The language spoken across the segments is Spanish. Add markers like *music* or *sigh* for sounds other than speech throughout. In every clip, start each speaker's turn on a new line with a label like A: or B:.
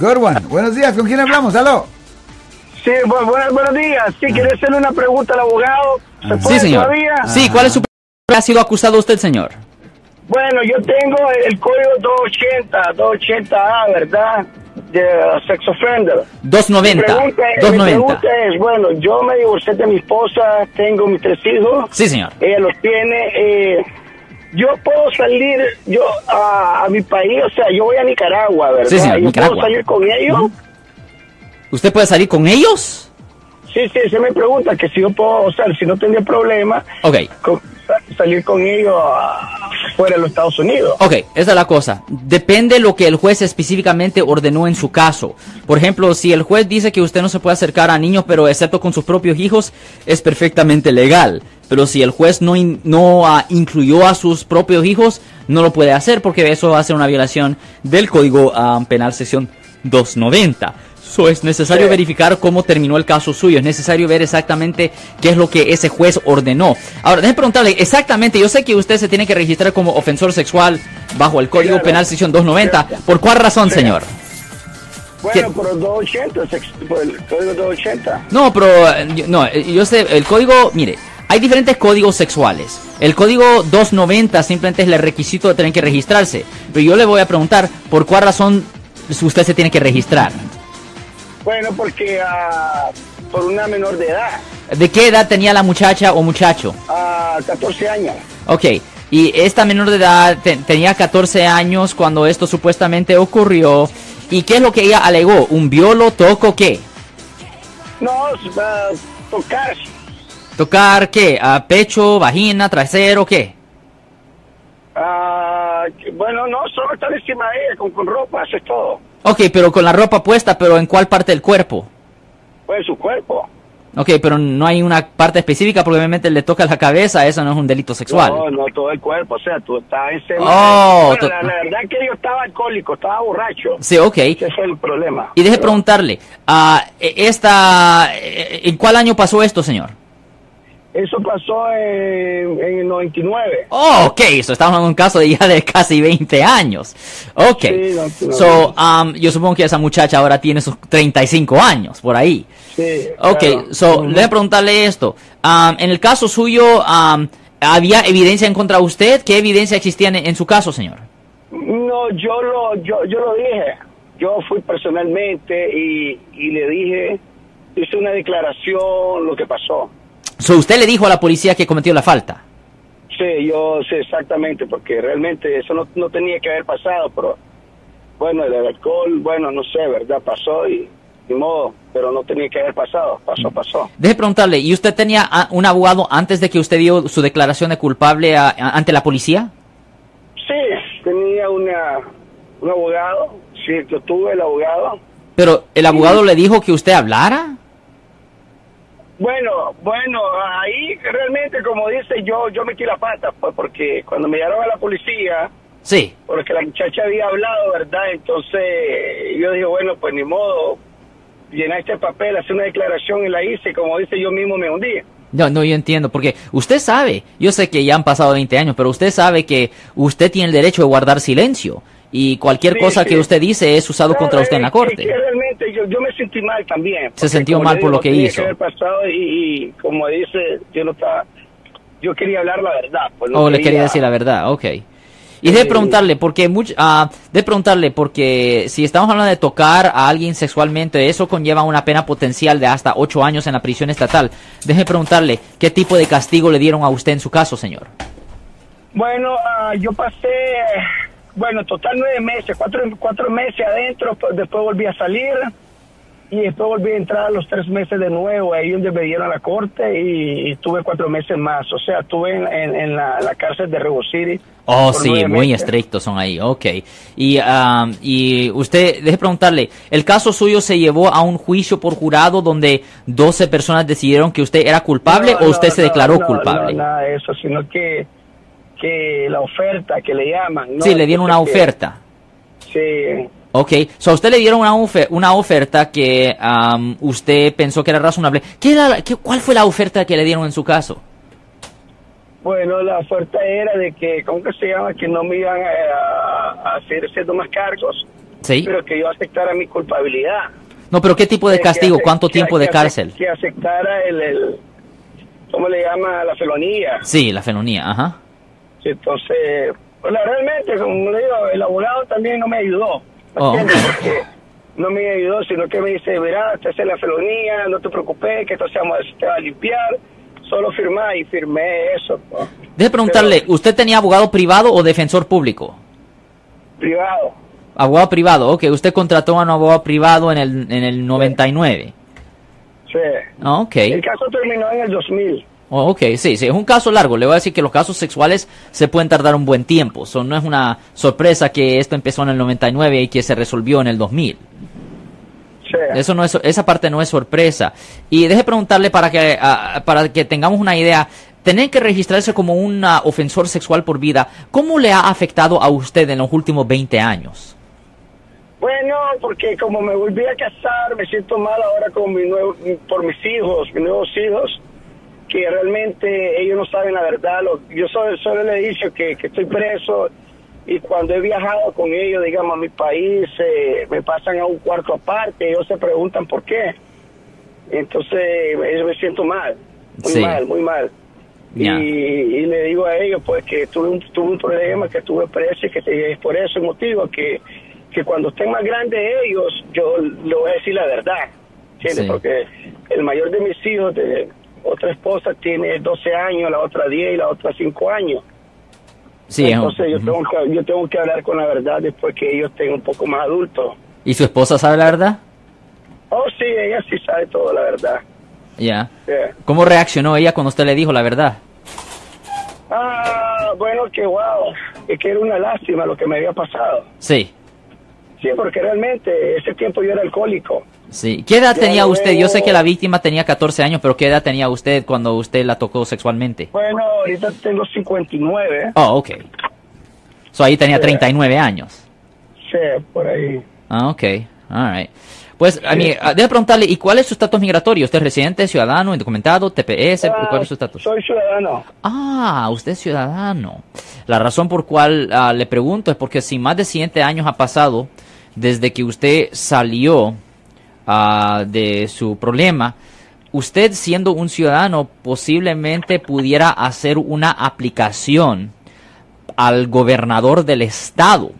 A: Good one. Buenos días, ¿con quién hablamos? Aló.
B: Sí, bu- bu- buenos días. Sí, quería hacerle una pregunta al abogado. ¿Se puede
C: Sí, señor.
B: todavía?
C: Sí, ¿cuál es su... ¿Ha sido acusado usted, señor?
B: Bueno, yo tengo el código 280, 280A, ¿verdad? De uh, sex offender. Mi
C: 290.
B: pregunta, mi
C: 290.
B: pregunta es, bueno, yo me divorcié de mi esposa, tengo mis tres hijos.
C: Sí, señor.
B: Ella los tiene. Eh, yo puedo salir yo a, a mi país, o sea, yo voy a Nicaragua, ¿verdad?
C: Sí, señor,
B: yo
C: Nicaragua.
B: puedo salir con ellos.
C: ¿Usted puede salir con ellos?
B: Sí, sí, se me pregunta que si yo puedo, o sea, si no tendría problema
C: Ok.
B: con- sa- salir con ellos fuera de los Estados Unidos.
C: Ok, esa es la cosa. Depende lo que el juez específicamente ordenó en su caso. Por ejemplo, si el juez dice que usted no se puede acercar a niños, pero excepto con sus propios hijos, es perfectamente legal. Pero si el juez no, in- no ah, incluyó a sus propios hijos, no lo puede hacer porque eso va a ser una violación del Código ah, Penal sección 290. So, es necesario
B: Sí.
C: verificar cómo terminó el caso suyo. Es necesario ver exactamente qué es lo que ese juez ordenó. Ahora, déjeme preguntarle exactamente. Yo sé que usted se tiene que registrar como ofensor sexual bajo el Código. Penal sección 290. ¿Por cuál razón,
B: Sí.
C: señor?
B: Bueno, por el 280, sex- por el código 280.
C: No, pero eh, no, eh, yo sé, el código, mire, hay diferentes códigos sexuales. El código 290 simplemente es el requisito de tener que registrarse. Pero yo le voy a preguntar por cuál razón usted se tiene que registrar.
B: Bueno, porque ah, por una menor de edad,
C: ¿De qué edad tenía la muchacha o muchacho?
B: a 14 años.
C: Ok, y esta menor de edad te- tenía 14 años cuando esto supuestamente ocurrió. ¿Y qué es lo que ella alegó? ¿Un violo, toco, qué?
B: No, ah, tocar.
C: ¿Tocar qué? ¿A pecho, vagina, trasero, qué?
B: ah, bueno, no, solo estar encima de ella con, con ropa, eso es todo.
C: Ok, pero con la ropa puesta, pero ¿en cuál parte del cuerpo?
B: Pues su cuerpo.
C: Ok, pero no hay una parte específica porque obviamente le toca la cabeza, eso no es un delito sexual.
B: No, no, todo el cuerpo, o sea, tú estás encima.
C: Oh,
B: bueno, la, la verdad que yo estaba alcohólico, estaba borracho.
C: Sí, ok.
B: Ese fue el problema.
C: Y deje
B: Pero-
C: preguntarle, e- esta, eh, ¿en cuál año pasó esto, señor?
B: Eso pasó en, en el 99.
C: Oh, ok, eso estamos hablando de un caso de ya de casi 20 años. Ok.
B: Sí, no, no,
C: so, um, yo supongo que esa muchacha ahora tiene sus 35 años, por ahí.
B: Sí.
C: Ok,
B: claro.
C: so, le voy a preguntarle esto. Um, en el caso suyo, um, ¿había evidencia en contra de usted? ¿Qué evidencia existía en, en su caso, señor?
B: No, yo lo, yo, yo lo dije. Yo fui personalmente y, y le dije, hice una declaración, lo que pasó.
C: So, usted le dijo a la policía que cometió la falta.
B: Sí, yo sé exactamente, porque realmente eso no, no tenía que haber pasado, pero bueno, el alcohol, bueno, no sé, ¿verdad? Pasó y ni modo, pero no tenía que haber pasado, pasó, pasó.
C: Deje preguntarle, ¿y usted tenía un abogado antes de que usted dio su declaración de culpable a- a- ante la policía?
B: Sí, tenía una, un abogado, sí, yo tuve el abogado.
C: Pero el abogado le dijo que usted hablara.
B: Bueno, bueno, ahí realmente, como dice, yo yo metí la pata, pues, porque cuando me llamaron a la policía,
C: Sí.
B: porque la muchacha había hablado, ¿verdad? Entonces yo dije, bueno, pues ni modo, llenar este papel, hacer una declaración y la hice, como dice, yo mismo me hundí.
C: No, no, yo entiendo, porque usted sabe, yo sé que ya han pasado 20 años, pero usted sabe que usted tiene el derecho de guardar silencio y cualquier
B: Sí,
C: cosa
B: sí.
C: que usted dice es usado contra
B: Claro,
C: usted en la
B: que-
C: corte.
B: es que realmente yo, yo me sentí mal también. porque,
C: sintió mal por
B: digo,
C: lo que hizo.
B: haber pasado y, y como dice, yo no estaba, yo quería hablar la verdad. Pues, no
C: Oh, le quería decir la verdad, ok. Y de preguntarle, porque much, ah, de preguntarle, porque si estamos hablando de tocar a alguien sexualmente, eso conlleva una pena potencial de hasta 8 años en la prisión estatal. Deje preguntarle, ¿qué tipo de castigo le dieron a usted en su caso, señor?
B: Bueno, ah, yo pasé, bueno, total nueve meses, cuatro, cuatro meses adentro, pues, después volví a salir y después volví a entrar a los tres meses de nuevo, ahí donde me dieron a la corte y, y tuve cuatro meses más, o sea, estuve en, en- en la, la cárcel de Rebo City.
C: Oh, sí, muy estrictos son ahí, ok. Y, ah, y usted, deje preguntarle, ¿el caso suyo se llevó a un juicio por jurado donde 12 personas decidieron que usted era culpable
B: No,
C: o usted
B: no,
C: se declaró
B: no,
C: culpable?
B: No, nada de eso, sino que, que la oferta que le llaman. ¿no?
C: sí, le dieron una oferta.
B: Sí,
C: Ok, so a usted le dieron una, ofe- una oferta que am, usted pensó que era razonable. ¿Qué era, qué- ¿Cuál fue la oferta que le dieron en su caso?
B: Bueno, la oferta era de que, ¿cómo que se llama? Que no me iban a, a hacer siendo más cargos.
C: Sí.
B: pero que yo aceptara mi culpabilidad.
C: No, pero ¿qué tipo de castigo?
B: que
C: ¿Cuánto
B: que-
C: tiempo de cárcel?
B: Que aceptara el, el, ¿cómo le llama? La felonía.
C: Sí, la felonía, ajá.
B: Entonces, la- realmente, como le digo, el abogado también no me ayudó. ¿me
C: Oh.
B: Porque no me ayudó, sino que me dice, verá, te hace la felonía, no te preocupes, que esto se va, te va a limpiar, solo firmar y firmé eso. pues.
C: Deje preguntarle,
B: Pero-
C: ¿usted tenía abogado privado o defensor público?
B: Privado,
C: Abogado privado, ok. Usted contrató a un abogado privado en el, en el 99.
B: sí.
C: Ok.
B: El caso terminó en el 2000.
C: Oh, ok, sí, sí, es un caso largo. Le voy a decir que los casos sexuales se pueden tardar un buen tiempo. So, no es una sorpresa que esto empezó en el 99 y que se resolvió en el 2000.
B: Sí.
C: Eso no es, esa parte no es sorpresa. Y deje preguntarle para que, para que tengamos una idea. Tener que registrarse como un ah, ofensor sexual por vida, ¿cómo le ha afectado a usted en los últimos 20 años?
B: Bueno, porque como me volví a casar, me siento mal ahora con mi nuevo, por mis hijos, mis nuevos hijos, que realmente ellos no saben la verdad. Yo solo, solo le he dicho que, que estoy preso y cuando he viajado con ellos, digamos, a mi país, eh, me pasan a un cuarto aparte, ellos se preguntan por qué. Entonces, ellos me siento mal, muy
C: Sí.
B: mal, muy mal. Y, y le digo a ellos pues que tuve un, tuve un problema, que tuve preso y que es por eso el motivo que, que cuando estén más grandes ellos, yo le voy a decir la verdad. ¿entiendes?
C: Sí.
B: Porque el mayor de mis hijos, de otra esposa, tiene 12 años, la otra 10 y la otra 5 años.
C: Sí, es un-
B: Entonces yo, tengo que, yo tengo que hablar con la verdad después que ellos estén un poco más adultos.
C: ¿Y su esposa sabe la verdad?
B: Oh, sí, ella sí sabe todo, la verdad.
C: Ya. ¿Cómo reaccionó ella cuando usted le dijo la verdad?
B: Ah, bueno, que wow, es que era una lástima lo que me había pasado.
C: Sí.
B: Sí, porque realmente ese tiempo yo era alcohólico.
C: Sí. ¿Qué edad tenía usted? Yo sé que la víctima tenía 14 años, pero ¿qué edad tenía usted cuando usted la tocó sexualmente?
B: Bueno, ahorita tengo 59.
C: Oh, ok. So ahí tenía
B: Sí.
C: 39 años.
B: Sí, por ahí.
C: Ah, ok. Alright. Pues, a mí, ah, déjame preguntarle, ¿y cuál es su estatus migratorio? ¿Usted es residente, ciudadano, indocumentado, TPS?
B: Ah,
C: ¿Cuál es su estatus?
B: Soy ciudadano.
C: Ah, usted es ciudadano. La razón por cual ah, le pregunto es porque si más de 7 años ha pasado desde que usted salió ah, de su problema, usted siendo un ciudadano posiblemente pudiera hacer una aplicación al gobernador del estado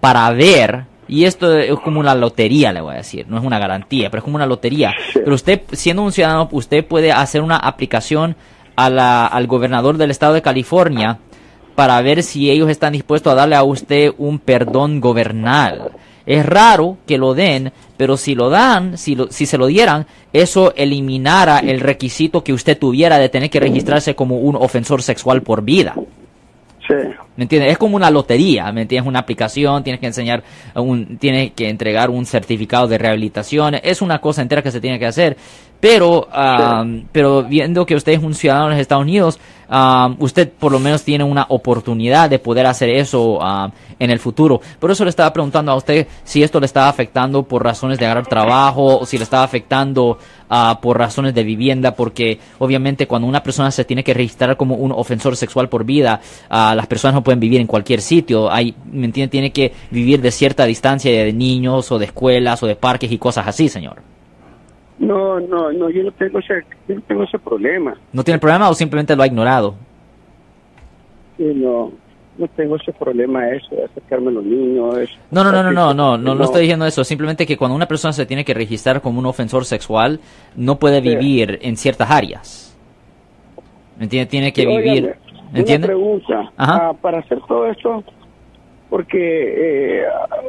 C: para ver, y esto es como una lotería, le voy a decir, no es una garantía, pero es como una lotería. Pero usted, siendo un ciudadano, usted puede hacer una aplicación a la- al gobernador del estado de California para ver si ellos están dispuestos a darle a usted un perdón gobernal. Es raro que lo den, pero si lo dan, si, lo- si se lo dieran, eso eliminara el requisito que usted tuviera de tener que registrarse como un ofensor sexual por vida.
B: Sí.
C: ¿Me entiendes? Es como una lotería, ¿me entiendes? Una aplicación, tienes que enseñar, un, tienes que entregar un certificado de rehabilitación, es una cosa entera que se tiene que hacer. Pero, ah, pero viendo que usted es un ciudadano de los Estados Unidos, ah, usted por lo menos tiene una oportunidad de poder hacer eso ah, en el futuro. Por eso le estaba preguntando a usted si esto le estaba afectando por razones de agarrar trabajo o si le estaba afectando ah, por razones de vivienda, porque obviamente cuando una persona se tiene que registrar como un ofensor sexual por vida, ah, las personas no pueden vivir en cualquier sitio. Hay, ¿me entiende? Tiene que vivir de cierta distancia de niños o de escuelas o de parques y cosas así, señor.
B: No, no, no, yo no tengo ese, yo no tengo ese problema.
C: ¿No tiene problema o simplemente lo ha ignorado?
B: Sí, no, no tengo ese problema eso de acercarme a los niños. eso.
C: No, no, no, no, no, no, no, no estoy diciendo eso. Simplemente que cuando una persona se tiene que registrar como un ofensor sexual, no puede
B: Sí.
C: vivir en ciertas áreas. ¿Me entiende? Tiene que vivir. ¿Me entiende?
B: Una pregunta.
C: Ajá.
B: Ah, para hacer todo esto, porque eh,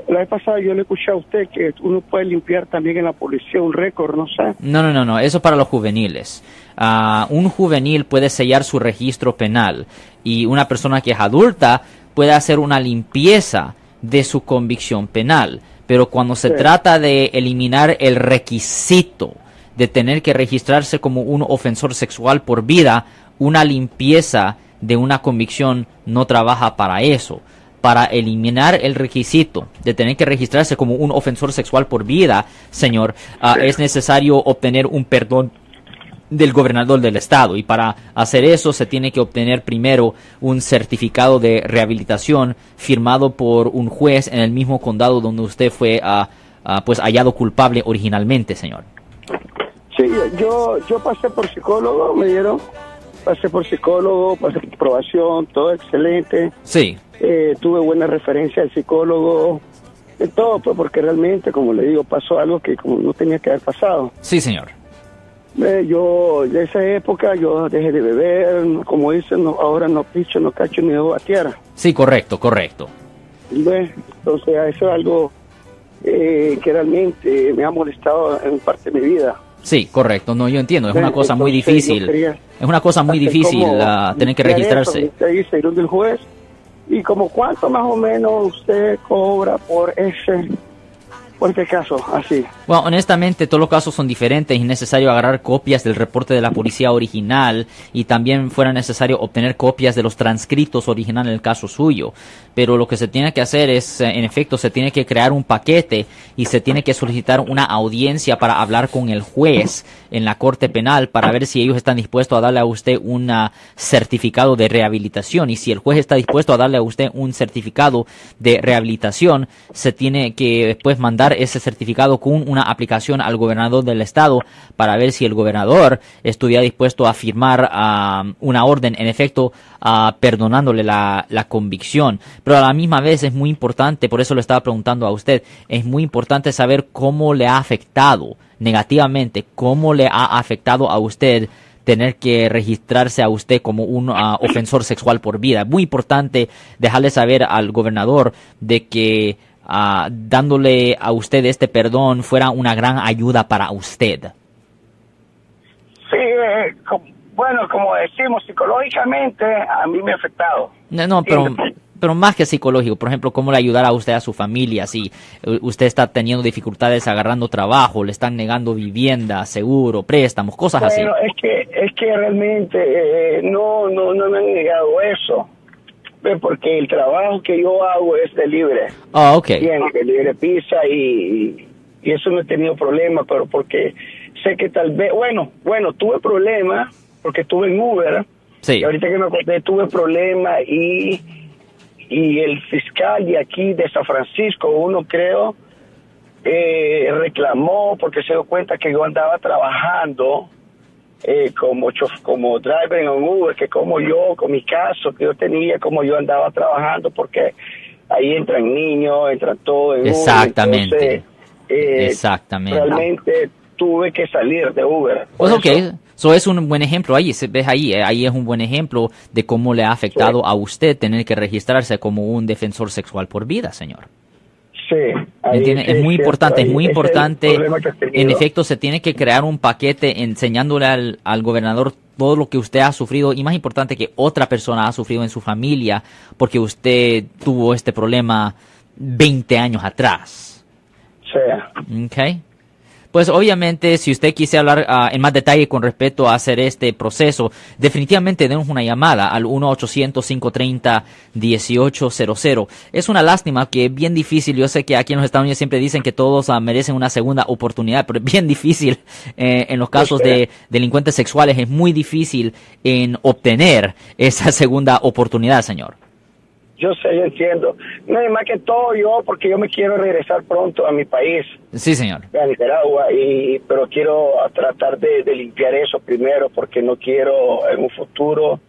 B: la vez pasada yo le escuché a usted que uno puede limpiar también en la policía un récord, no sé.
C: No, no, no, no, eso para los juveniles. Ah, un juvenil puede sellar su registro penal y una persona que es adulta puede hacer una limpieza de su convicción penal. Pero cuando se
B: Sí.
C: trata de eliminar el requisito de tener que registrarse como un ofensor sexual por vida, una limpieza de una convicción no trabaja para eso. Para eliminar el requisito de tener que registrarse como un ofensor sexual por vida, señor, ah, es necesario obtener un perdón del gobernador del estado y para hacer eso se tiene que obtener primero un certificado de rehabilitación firmado por un juez en el mismo condado donde usted fue ah, pues hallado culpable originalmente, señor.
B: Sí, yo yo pasé por psicólogo, me dieron, pasé por psicólogo, pasé por aprobación, todo excelente.
C: Sí.
B: Eh, tuve buena referencia al psicólogo, de todo, pues porque realmente, como le digo, pasó algo que como no tenía que haber pasado.
C: Sí, señor.
B: Eh, yo, de esa época, yo dejé de beber, como dicen, no, ahora no picho, no cacho ni dejo a tierra.
C: Sí, correcto, correcto.
B: Entonces, eso es algo eh, que realmente me ha molestado en parte de mi vida.
C: Sí, correcto. No, yo entiendo. Es una cosa muy difícil. Es una cosa muy difícil tener que registrarse.
B: Eso, según del juez. Y como cuánto más o menos usted cobra por ese, por caso, así.
C: Bueno, honestamente, todos los casos son diferentes es necesario agarrar copias del reporte de la policía original y también fuera necesario obtener copias de los transcritos originales del caso suyo. Pero lo que se tiene que hacer es, eh, en efecto, se tiene que crear un paquete y se tiene que solicitar una audiencia para hablar con el juez en la corte penal para ver si ellos están dispuestos a darle a usted un ah, certificado de rehabilitación. Y si el juez está dispuesto a darle a usted un certificado de rehabilitación, se tiene que después mandar ese certificado con una aplicación al gobernador del estado para ver si el gobernador estuviera dispuesto a firmar ah, una orden, en efecto, ah, perdonándole la, la convicción. Pero a la misma vez es muy importante, por eso lo estaba preguntando a usted, es muy importante saber cómo le ha afectado negativamente, cómo le ha afectado a usted tener que registrarse a usted como un ah, ofensor sexual por vida. Muy importante dejarle saber al gobernador de que ah, dándole a usted este perdón fuera una gran ayuda para usted.
B: Sí, eh, bueno, como decimos, psicológicamente a mí me ha afectado.
C: No, no, pero, pero más que psicológico, por ejemplo, cómo le ayudar a usted a su familia si eh, usted está teniendo dificultades agarrando trabajo, le están negando vivienda, seguro, préstamos, cosas así.
B: Bueno, es que es que realmente eh, no, no, no me han negado eso. Porque el trabajo que yo hago es de libre.
C: Ah, ok.
B: Bien, de libre pizza y, y eso no he tenido problema, pero porque sé que tal vez, bueno, bueno, tuve problemas porque estuve en Uber.
C: Sí.
B: Y ahorita que me acordé, tuve problemas y, y el fiscal de aquí de San Francisco, uno creo, eh, reclamó porque se dio cuenta que yo andaba trabajando eh, como chof- como driver en un Uber, que como yo, con mi caso que yo tenía, como yo andaba trabajando, porque ahí entran niños, entran todo en Uber,
C: Exactamente.
B: entonces, eh,
C: Exactamente.
B: Realmente tuve que salir de Uber.
C: Pues ok,
B: eso-
C: es un buen ejemplo ahí, ves ahí, eh, ahí es un buen ejemplo de cómo le ha afectado
B: Sí.
C: a usted tener que registrarse como un defensor sexual por vida, señor.
B: Sí, ahí
C: ¿Entiende?
B: sí
C: Es muy importante, es muy importante. En efecto, se tiene que crear un paquete enseñándole al, al gobernador todo lo que usted ha sufrido y más importante que otra persona ha sufrido en su familia porque usted tuvo este problema 20 años atrás.
B: Sí.
C: Ok. Pues obviamente, si usted quise hablar ah, en más detalle con respecto a hacer este proceso, definitivamente denos una llamada al 1-800-530-1800. Es una lástima que es bien difícil. Yo sé que aquí en los Estados Unidos siempre dicen que todos ah, merecen una segunda oportunidad, pero es bien difícil *laughs* eh, en los casos de delincuentes sexuales. Es muy difícil en obtener esa segunda oportunidad, señor.
B: Yo sé, yo entiendo. No, y más que todo yo, porque yo me quiero regresar pronto a mi país,
C: Sí, señor.
B: a Nicaragua, y pero quiero tratar de, de limpiar eso primero, porque no quiero en un futuro,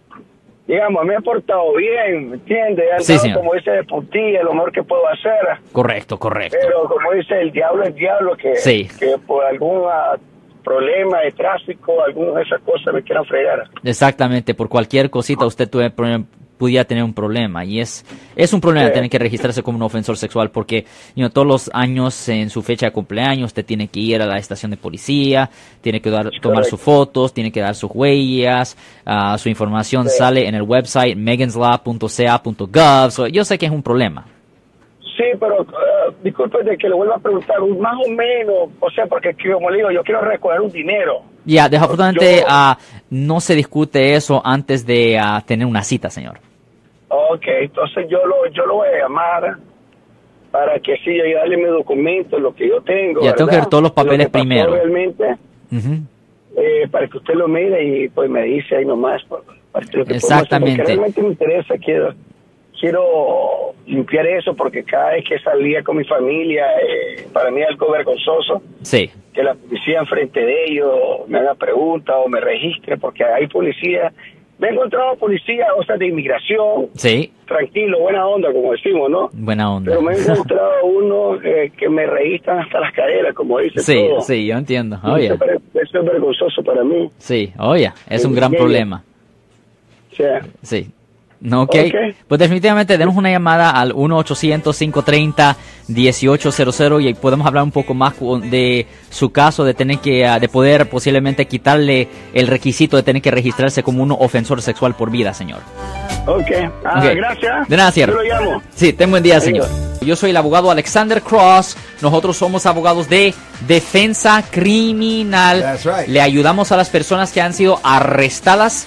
B: digamos, me he portado bien, ¿me entiendes? He
C: Sí,
B: como dice de puntilla, lo mejor que puedo hacer,
C: Correcto, correcto.
B: pero como dice el diablo, el diablo, que,
C: Sí.
B: que por algún ah, problema de tráfico, alguna de esas cosas me quieran fregar.
C: Exactamente, por cualquier cosita usted tuve, pro- pudiera tener un problema y es es un problema
B: Sí.
C: tener que registrarse como un ofensor sexual porque you know, todos los años en su fecha de cumpleaños usted tiene que ir a la estación de policía, tiene que dar- tomar sus fotos, tiene que dar sus huellas, ah, su información
B: Sí.
C: sale en el website meganslaw.ca.gov, so, yo sé que es un problema.
B: Sí, pero uh, disculpe de que le vuelva a preguntar, un- más o menos, o sea, porque que, como le digo, yo quiero recoger un dinero.
C: Ya, desafortunadamente
B: Yo-
C: ah, no se discute eso antes de tener una cita, señor.
B: Ok, entonces yo lo, yo lo voy a llamar para que sí, yo darle mi documento, lo que yo tengo.
C: Ya, tengo que ver todos los papeles primero.
B: Realmente, eh, para que usted lo mire y pues me dice ahí nomás. Para, que lo que hacer,
C: Exactamente.
B: realmente me interesa, quiero quiero limpiar eso porque cada vez que salía con mi familia, eh, para mí es algo vergonzoso
C: Sí,
B: que la policía enfrente de ellos me haga preguntas o me registre, porque hay policía, me he encontrado policía, o sea, de inmigración,
C: sí,
B: tranquilo, buena onda, como decimos, ¿no?
C: buena onda.
B: Pero me he *laughs* encontrado uno eh, que me registran hasta las caderas, como dice
C: Sí,
B: todo.
C: sí, yo entiendo.
B: Y
C: Oye,
B: Eso, es vergonzoso para mí.
C: sí, oye, es un gran problema. Sí. No, ok.
B: Ok.
C: Pues definitivamente denos una llamada al 1-800-530-1800 y podemos hablar un poco más con- de su caso de tener que, ah, de poder posiblemente quitarle el requisito de tener que registrarse como un ofensor sexual por vida, señor.
B: ok. Ah,
C: Ok.
B: gracias.
C: De nada, señor.
B: Yo lo llamo.
C: Sí, ten buen día, señor. Yo soy el abogado Alexander Cross. Nosotros somos abogados de defensa criminal.
A: That's right.
C: Le ayudamos a las personas que han sido arrestadas